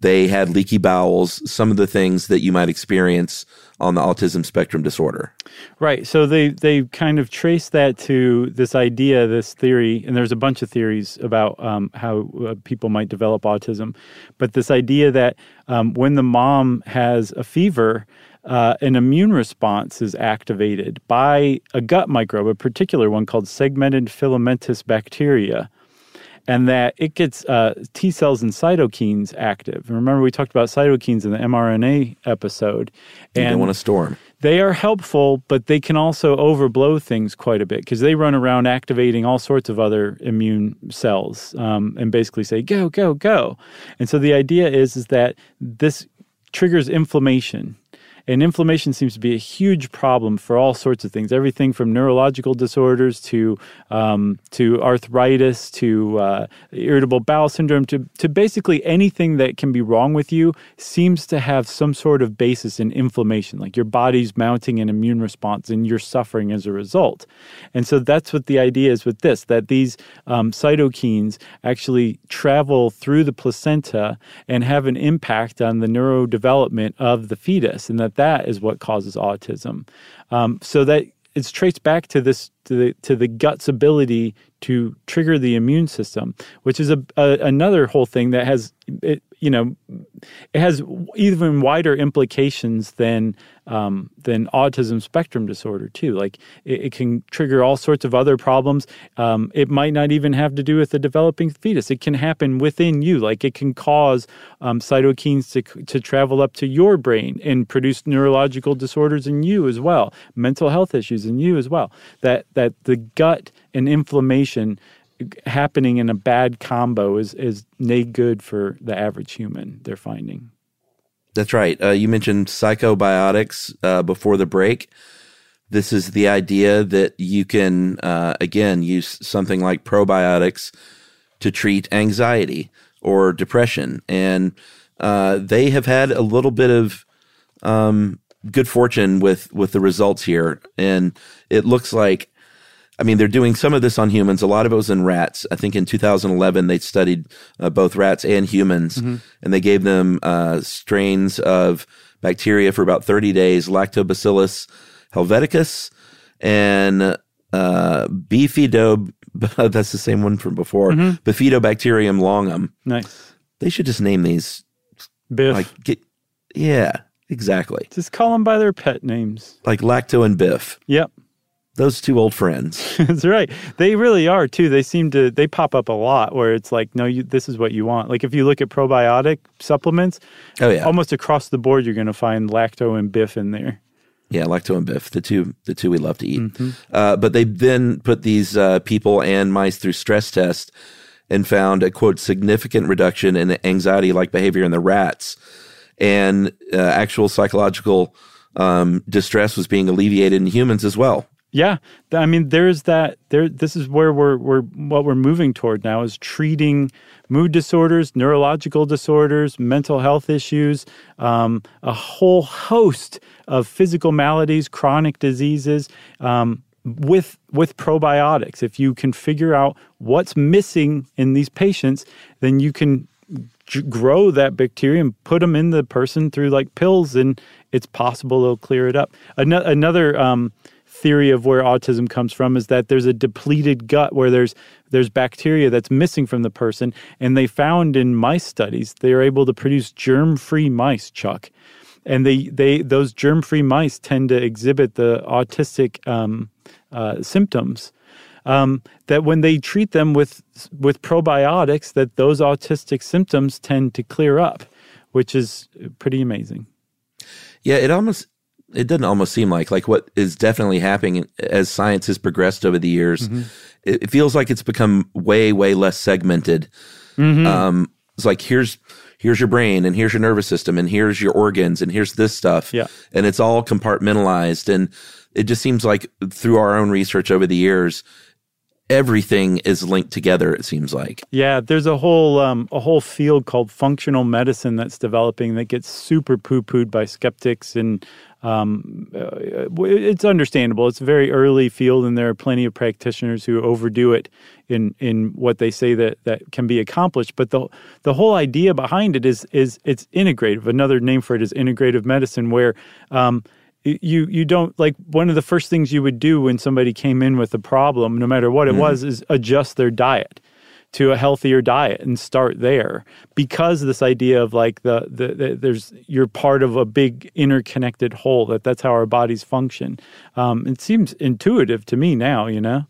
Speaker 1: They had leaky bowels, some of the things that you might experience on the autism spectrum disorder.
Speaker 3: Right. So they they kind of trace that to this idea, this theory, and there's a bunch of theories about um, how uh, people might develop autism, but this idea that um, when the mom has a fever. Uh, an immune response is activated by a gut microbe, a particular one called segmented filamentous bacteria, and that it gets uh, T cells and cytokines active. And remember, we talked about cytokines in the mRNA episode.
Speaker 1: You
Speaker 3: And
Speaker 1: don't want to storm.
Speaker 3: they are helpful, but they can also overblow things quite a bit because they run around activating all sorts of other immune cells um, and basically say go, go, go. And so the idea is is that this triggers inflammation. And inflammation seems to be a huge problem for all sorts of things, everything from neurological disorders to um, to arthritis to uh, irritable bowel syndrome to to basically anything that can be wrong with you seems to have some sort of basis in inflammation, like your body's mounting an immune response and you're suffering as a result. And so that's what the idea is with this: that these um, cytokines actually travel through the placenta and have an impact on the neurodevelopment of the fetus, and that that is what causes autism. Um, so that it's traced back to this to the to the gut's ability to trigger the immune system, which is a, a another whole thing that has it you know it has even wider implications than um, than autism spectrum disorder too. Like it, it can trigger all sorts of other problems. Um, it might not even have to do with the developing fetus. It can happen within you. Like it can cause um, cytokines to to travel up to your brain and produce neurological disorders in you as well, mental health issues in you as well. That that the gut and inflammation happening in a bad combo is is nay good for the average human. They're finding.
Speaker 1: That's right. Uh, you mentioned psychobiotics uh, before the break. This is the idea that you can, uh, again, use something like probiotics to treat anxiety or depression. And uh, they have had a little bit of um, good fortune with, with the results here. And it looks like, I mean, they're doing some of this on humans. A lot of it was in rats. I think in 2011, they studied uh, both rats and humans, and they gave them uh, strains of bacteria for about 30 days, Lactobacillus helveticus and uh, Bifido. That's the same one from before. Bifidobacterium longum.
Speaker 3: Nice.
Speaker 1: They should just name these
Speaker 3: Biff.
Speaker 1: like get yeah exactly
Speaker 3: Just call them by their pet names.
Speaker 1: like Lacto and Biff.
Speaker 3: Yep.
Speaker 1: Those two old friends.
Speaker 3: That's right. They really are too. They seem to they pop up a lot where it's like, no, you this is what you want. Like if you look at probiotic supplements,
Speaker 1: Oh yeah,
Speaker 3: almost across the board you're gonna find lacto and biff in there.
Speaker 1: Yeah, Lacto and Biff, the two the two we love to eat. Uh, but they then put these uh, people and mice through stress tests and found a quote significant reduction in anxiety like behavior in the rats, and uh, actual psychological um, distress was being alleviated in humans as well.
Speaker 3: Yeah, I mean, there's that. There, this is where we're we're what we're moving toward now is treating mood disorders, neurological disorders, mental health issues, um, a whole host of physical maladies, chronic diseases. Um, with with probiotics. If you can figure out what's missing in these patients, then you can grow that bacteria and put them in the person through like pills, and it's possible they'll clear it up. Ano- another um, theory of where autism comes from is that there's a depleted gut where there's there's bacteria that's missing from the person, and they found in mice studies they are able to produce germ-free mice, Chuck, and they they those germ-free mice tend to exhibit the autistic um, uh, symptoms. Um, that when they treat them with with probiotics, that those autistic symptoms tend to clear up, which is pretty amazing.
Speaker 1: Yeah, it almost it doesn't almost seem like like what is definitely happening as science has progressed over the years. It, it feels like it's become way way less segmented. Um, it's like here's here's your brain and here's your nervous system and here's your organs and here's this stuff.
Speaker 3: Yeah.
Speaker 1: and it's all compartmentalized and it just seems like through our own research over the years, everything is linked together. It seems like.
Speaker 3: Yeah, there's a whole um, a whole field called functional medicine that's developing that gets super poo pooed by skeptics, and um, uh, it's understandable. It's a very early field, and there are plenty of practitioners who overdo it in in what they say that that can be accomplished. But the the whole idea behind it is is it's integrative. Another name for it is integrative medicine, where um, you you don't like one of the first things you would do when somebody came in with a problem no matter what it was is adjust their diet to a healthier diet and start there. Because this idea of like the, the, the there's you're part of a big interconnected whole that that's how our bodies function. Um, it seems intuitive to me now you know?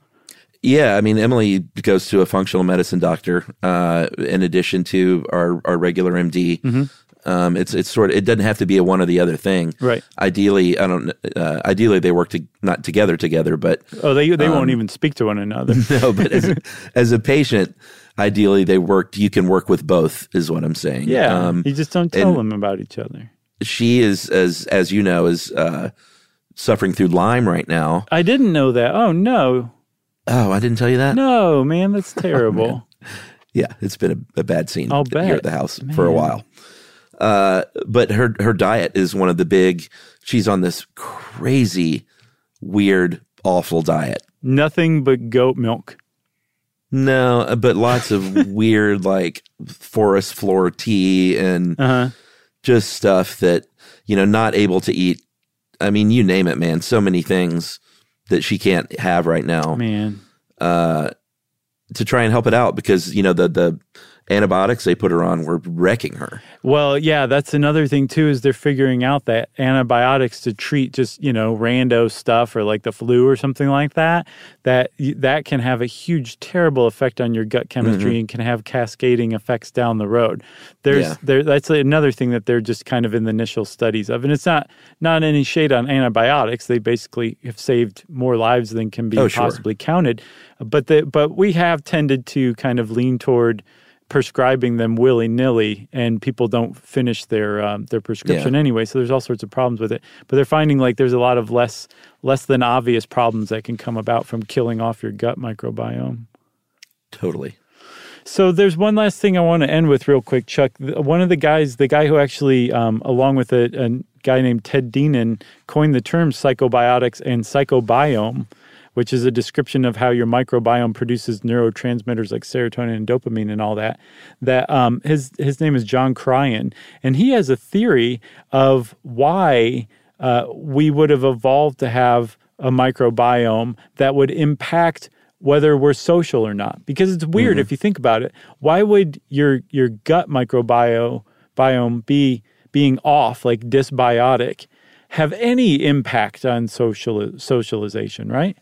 Speaker 1: Yeah, I mean Emily goes to a functional medicine doctor uh, in addition to our our regular MD. Um, it's it's sort of it doesn't have to be a one or the other thing.
Speaker 3: Right.
Speaker 1: Ideally, I don't. Uh, ideally, they work to, not together together, but
Speaker 3: oh they they
Speaker 1: Um,
Speaker 3: won't even speak to one another
Speaker 1: no. But as, a- as a patient, ideally they work. You can work with both, is what I'm saying.
Speaker 3: yeah
Speaker 1: Um,
Speaker 3: you just don't tell them about each other
Speaker 1: she is as as you know is uh, suffering through Lyme right now.
Speaker 3: i didn't know that oh no
Speaker 1: Oh, I didn't tell you that.
Speaker 3: no man that's terrible
Speaker 1: Yeah, it's been a, a bad scene
Speaker 3: I'll
Speaker 1: here
Speaker 3: bet.
Speaker 1: at the house for a while. Uh, but her her diet is one of the big. She's on this crazy, weird, awful diet.
Speaker 3: nothing but goat milk
Speaker 1: No, but lots of weird like forest floor tea and
Speaker 3: uh-huh
Speaker 1: just stuff that you know not able to eat. I mean, you name it, man. So many things that she can't have right now.
Speaker 3: man
Speaker 1: uh, to try and help it out because you know the the antibiotics they put her on were wrecking her.
Speaker 3: Well, yeah, that's another thing too is they're figuring out that antibiotics to treat just you know rando stuff or like the flu or something like that that that can have a huge terrible effect on your gut chemistry mm-hmm. and can have cascading effects down the road. There's
Speaker 1: Yeah.
Speaker 3: there that's another thing that they're just kind of in the initial studies of, and it's not not any shade on antibiotics. They basically have saved more lives than can be
Speaker 1: Oh, sure.
Speaker 3: possibly counted, but the but we have tended to kind of lean toward prescribing them willy nilly, and people don't finish their um, their prescription
Speaker 1: Yeah.
Speaker 3: anyway. So there's all sorts of problems with it. But they're finding like there's a lot of less less than obvious problems that can come about from killing off your gut microbiome.
Speaker 1: Totally.
Speaker 3: So there's one last thing I want to end with real quick, Chuck. One of the guys, the guy who actually, um, along with a, a guy named Ted Dinan, coined the term psychobiotics and psychobiome, which is a description of how your microbiome produces neurotransmitters like serotonin and dopamine and all that. That um, his his name is John Cryan, and he has a theory of why uh, we would have evolved to have a microbiome that would impact whether we're social or not. Because it's weird if you think about it. Why would your your gut microbiome biome be being off, like dysbiotic, have any impact on social socialization? Right?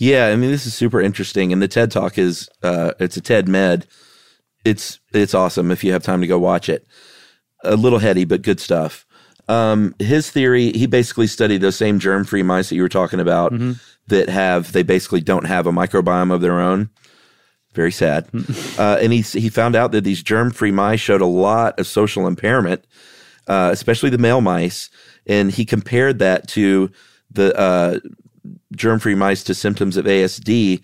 Speaker 1: Yeah, I mean this is super interesting, and the TED Talk is uh, it's a TED Med. It's it's awesome if you have time to go watch it. A little heady, but good stuff. Um, his theory, he basically studied those same germ-free mice that you were talking about that have they basically don't have a microbiome of their own. Very sad. uh, and he he found out that these germ-free mice showed a lot of social impairment, uh, especially the male mice. And he compared that to the uh, germ-free mice to symptoms of ASD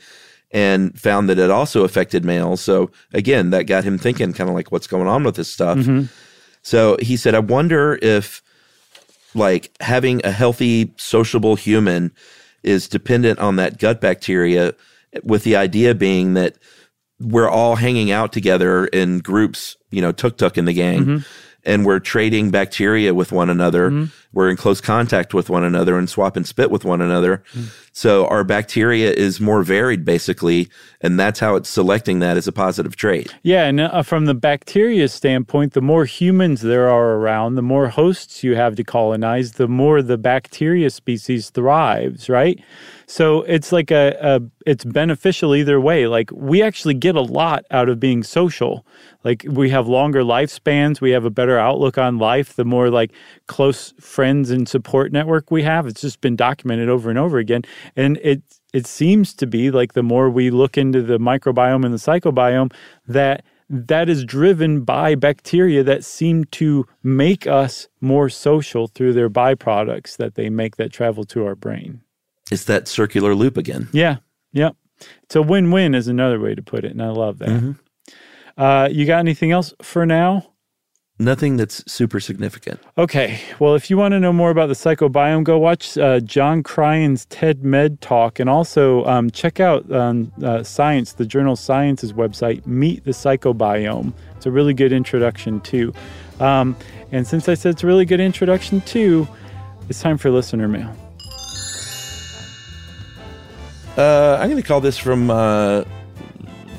Speaker 1: and found that it also affected males. So again, that got him thinking kind of like what's going on with this stuff. So he said, I wonder if like having a healthy, sociable human is dependent on that gut bacteria, with the idea being that we're all hanging out together in groups, you know, tuk tuk in the gang. Mm-hmm and we're trading bacteria with one another. Mm-hmm. We're in close contact with one another and swap and spit with one another. Mm-hmm. So our bacteria is more varied, basically, and that's how it's selecting that as a positive trait.
Speaker 3: Yeah, and uh, from the bacteria standpoint, the more humans there are around, the more hosts you have to colonize, the more the bacteria species thrives, right? So it's like a, a, it's beneficial either way. Like we actually get a lot out of being social. Like we have longer lifespans, we have a better outlook on life. The more like close friends and support network we have, it's just been documented over and over again. And it it seems to be like the more we look into the microbiome and the psychobiome that that is driven by bacteria that seem to make us more social through their byproducts that they make that travel to our brain.
Speaker 1: It's that circular loop again.
Speaker 3: Yeah. Yep. It's a win win, is another way to put it. And I love that. Mm-hmm. Uh, you got anything else for now?
Speaker 1: Nothing that's super significant.
Speaker 3: Okay. Well, if you want to know more about the psychobiome, go watch uh, John Cryan's TED Med talk and also um, check out um, uh, Science, the journal Science's website, Meet the Psychobiome. It's a really good introduction, too. Um, and since I said it's a really good introduction, too, it's time for listener mail.
Speaker 1: Uh, I'm going to call this from uh,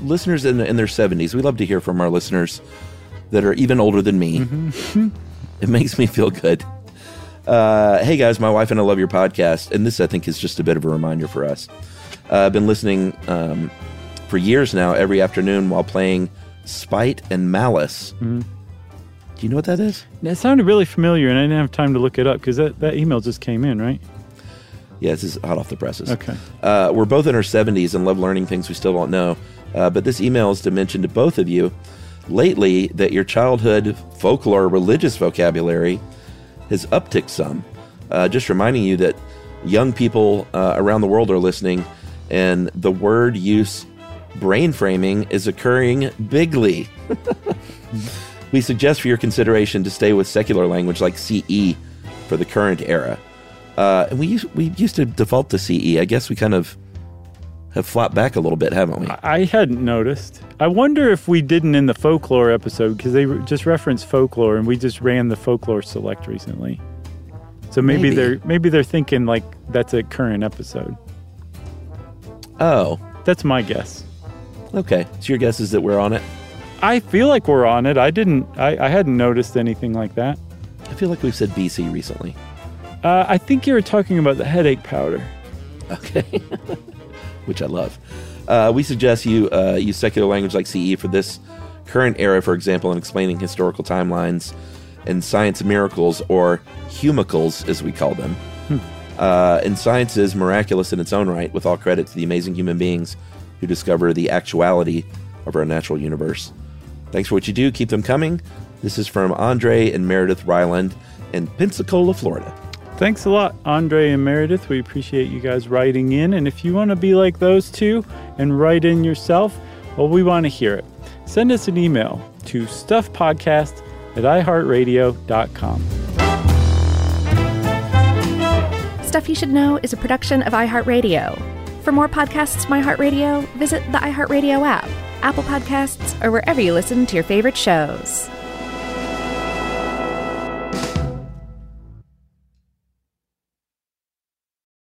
Speaker 1: listeners in, in, their 70s. We love to hear from our listeners that are even older than me. Mm-hmm. it makes me feel good. Uh, hey guys, my wife and I love your podcast, and this I think is just a bit of a reminder for us. Uh, I've been listening um, for years now, every afternoon while playing Spite and Malice. Mm-hmm. Do you know what that is?
Speaker 3: It sounded really familiar, and I didn't have time to look it up because that, that email just came in, right?
Speaker 1: Yeah, this is hot off the presses.
Speaker 3: Okay.
Speaker 1: Uh, we're both in our 70s and love learning things we still don't know. Uh, but this email is to mention to both of you lately that your childhood folklore religious vocabulary has upticked some. Uh, just reminding you that young people uh, around the world are listening, and the word use brain framing is occurring bigly. we suggest for your consideration to stay with secular language like CE for the current era. Uh, and we we used to default to CE. I guess we kind of have flopped back a little bit, haven't we?
Speaker 3: I hadn't noticed. I wonder if we didn't in the folklore episode because they just referenced folklore and we just ran the folklore select recently. So maybe, maybe. they're maybe they're thinking like that's a current episode.
Speaker 1: Oh,
Speaker 3: that's my guess.
Speaker 1: Okay, so your guess is that we're on it.
Speaker 3: I feel like we're on it. I didn't. I, I hadn't noticed anything like that.
Speaker 1: I feel like we've said BC recently.
Speaker 3: Uh, I think you were talking about the headache powder.
Speaker 1: Okay. Which I love. Uh, we suggest you uh, use secular language like CE for this current era, for example, in explaining historical timelines and science miracles, or humicles, as we call them. Hmm. Uh, and science is miraculous in its own right, with all credit to the amazing human beings who discover the actuality of our natural universe. Thanks for what you do. Keep them coming. This is from Andre and Meredith Ryland in Pensacola, Florida.
Speaker 3: Thanks a lot, Andre and Meredith. We appreciate you guys writing in. And if you want to be like those two and write in yourself, well, we want to hear it. Send us an email to stuffpodcast at iheartradio.com.
Speaker 2: Stuff You Should Know is a production of iHeartRadio. For more podcasts, iHeartRadio, visit the iHeartRadio app, Apple Podcasts, or wherever you listen to your favorite shows.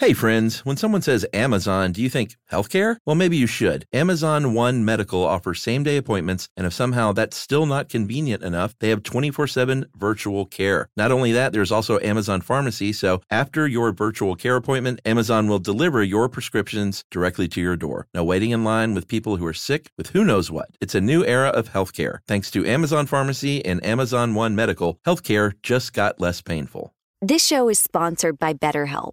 Speaker 1: Hey friends, when someone says Amazon, do you think healthcare? Well, maybe you should. Amazon One Medical offers same day appointments, and if somehow that's still not convenient enough, they have 24 7 virtual care. Not only that, there's also Amazon Pharmacy, so after your virtual care appointment, Amazon will deliver your prescriptions directly to your door. No waiting in line with people who are sick with who knows what. It's a new era of healthcare. Thanks to Amazon Pharmacy and Amazon One Medical, healthcare just got less painful.
Speaker 4: This show is sponsored by BetterHelp.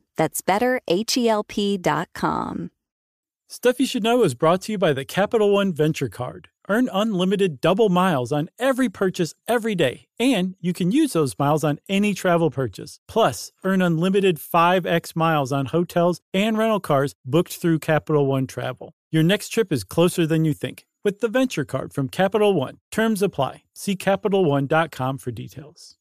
Speaker 4: That's betterhelp.com.
Speaker 3: Stuff You Should Know is brought to you by the Capital One Venture Card. Earn unlimited double miles on every purchase every day, and you can use those miles on any travel purchase. Plus, earn unlimited 5x miles on hotels and rental cars booked through Capital One Travel. Your next trip is closer than you think with the Venture Card from Capital One. Terms apply. See CapitalOne.com for details.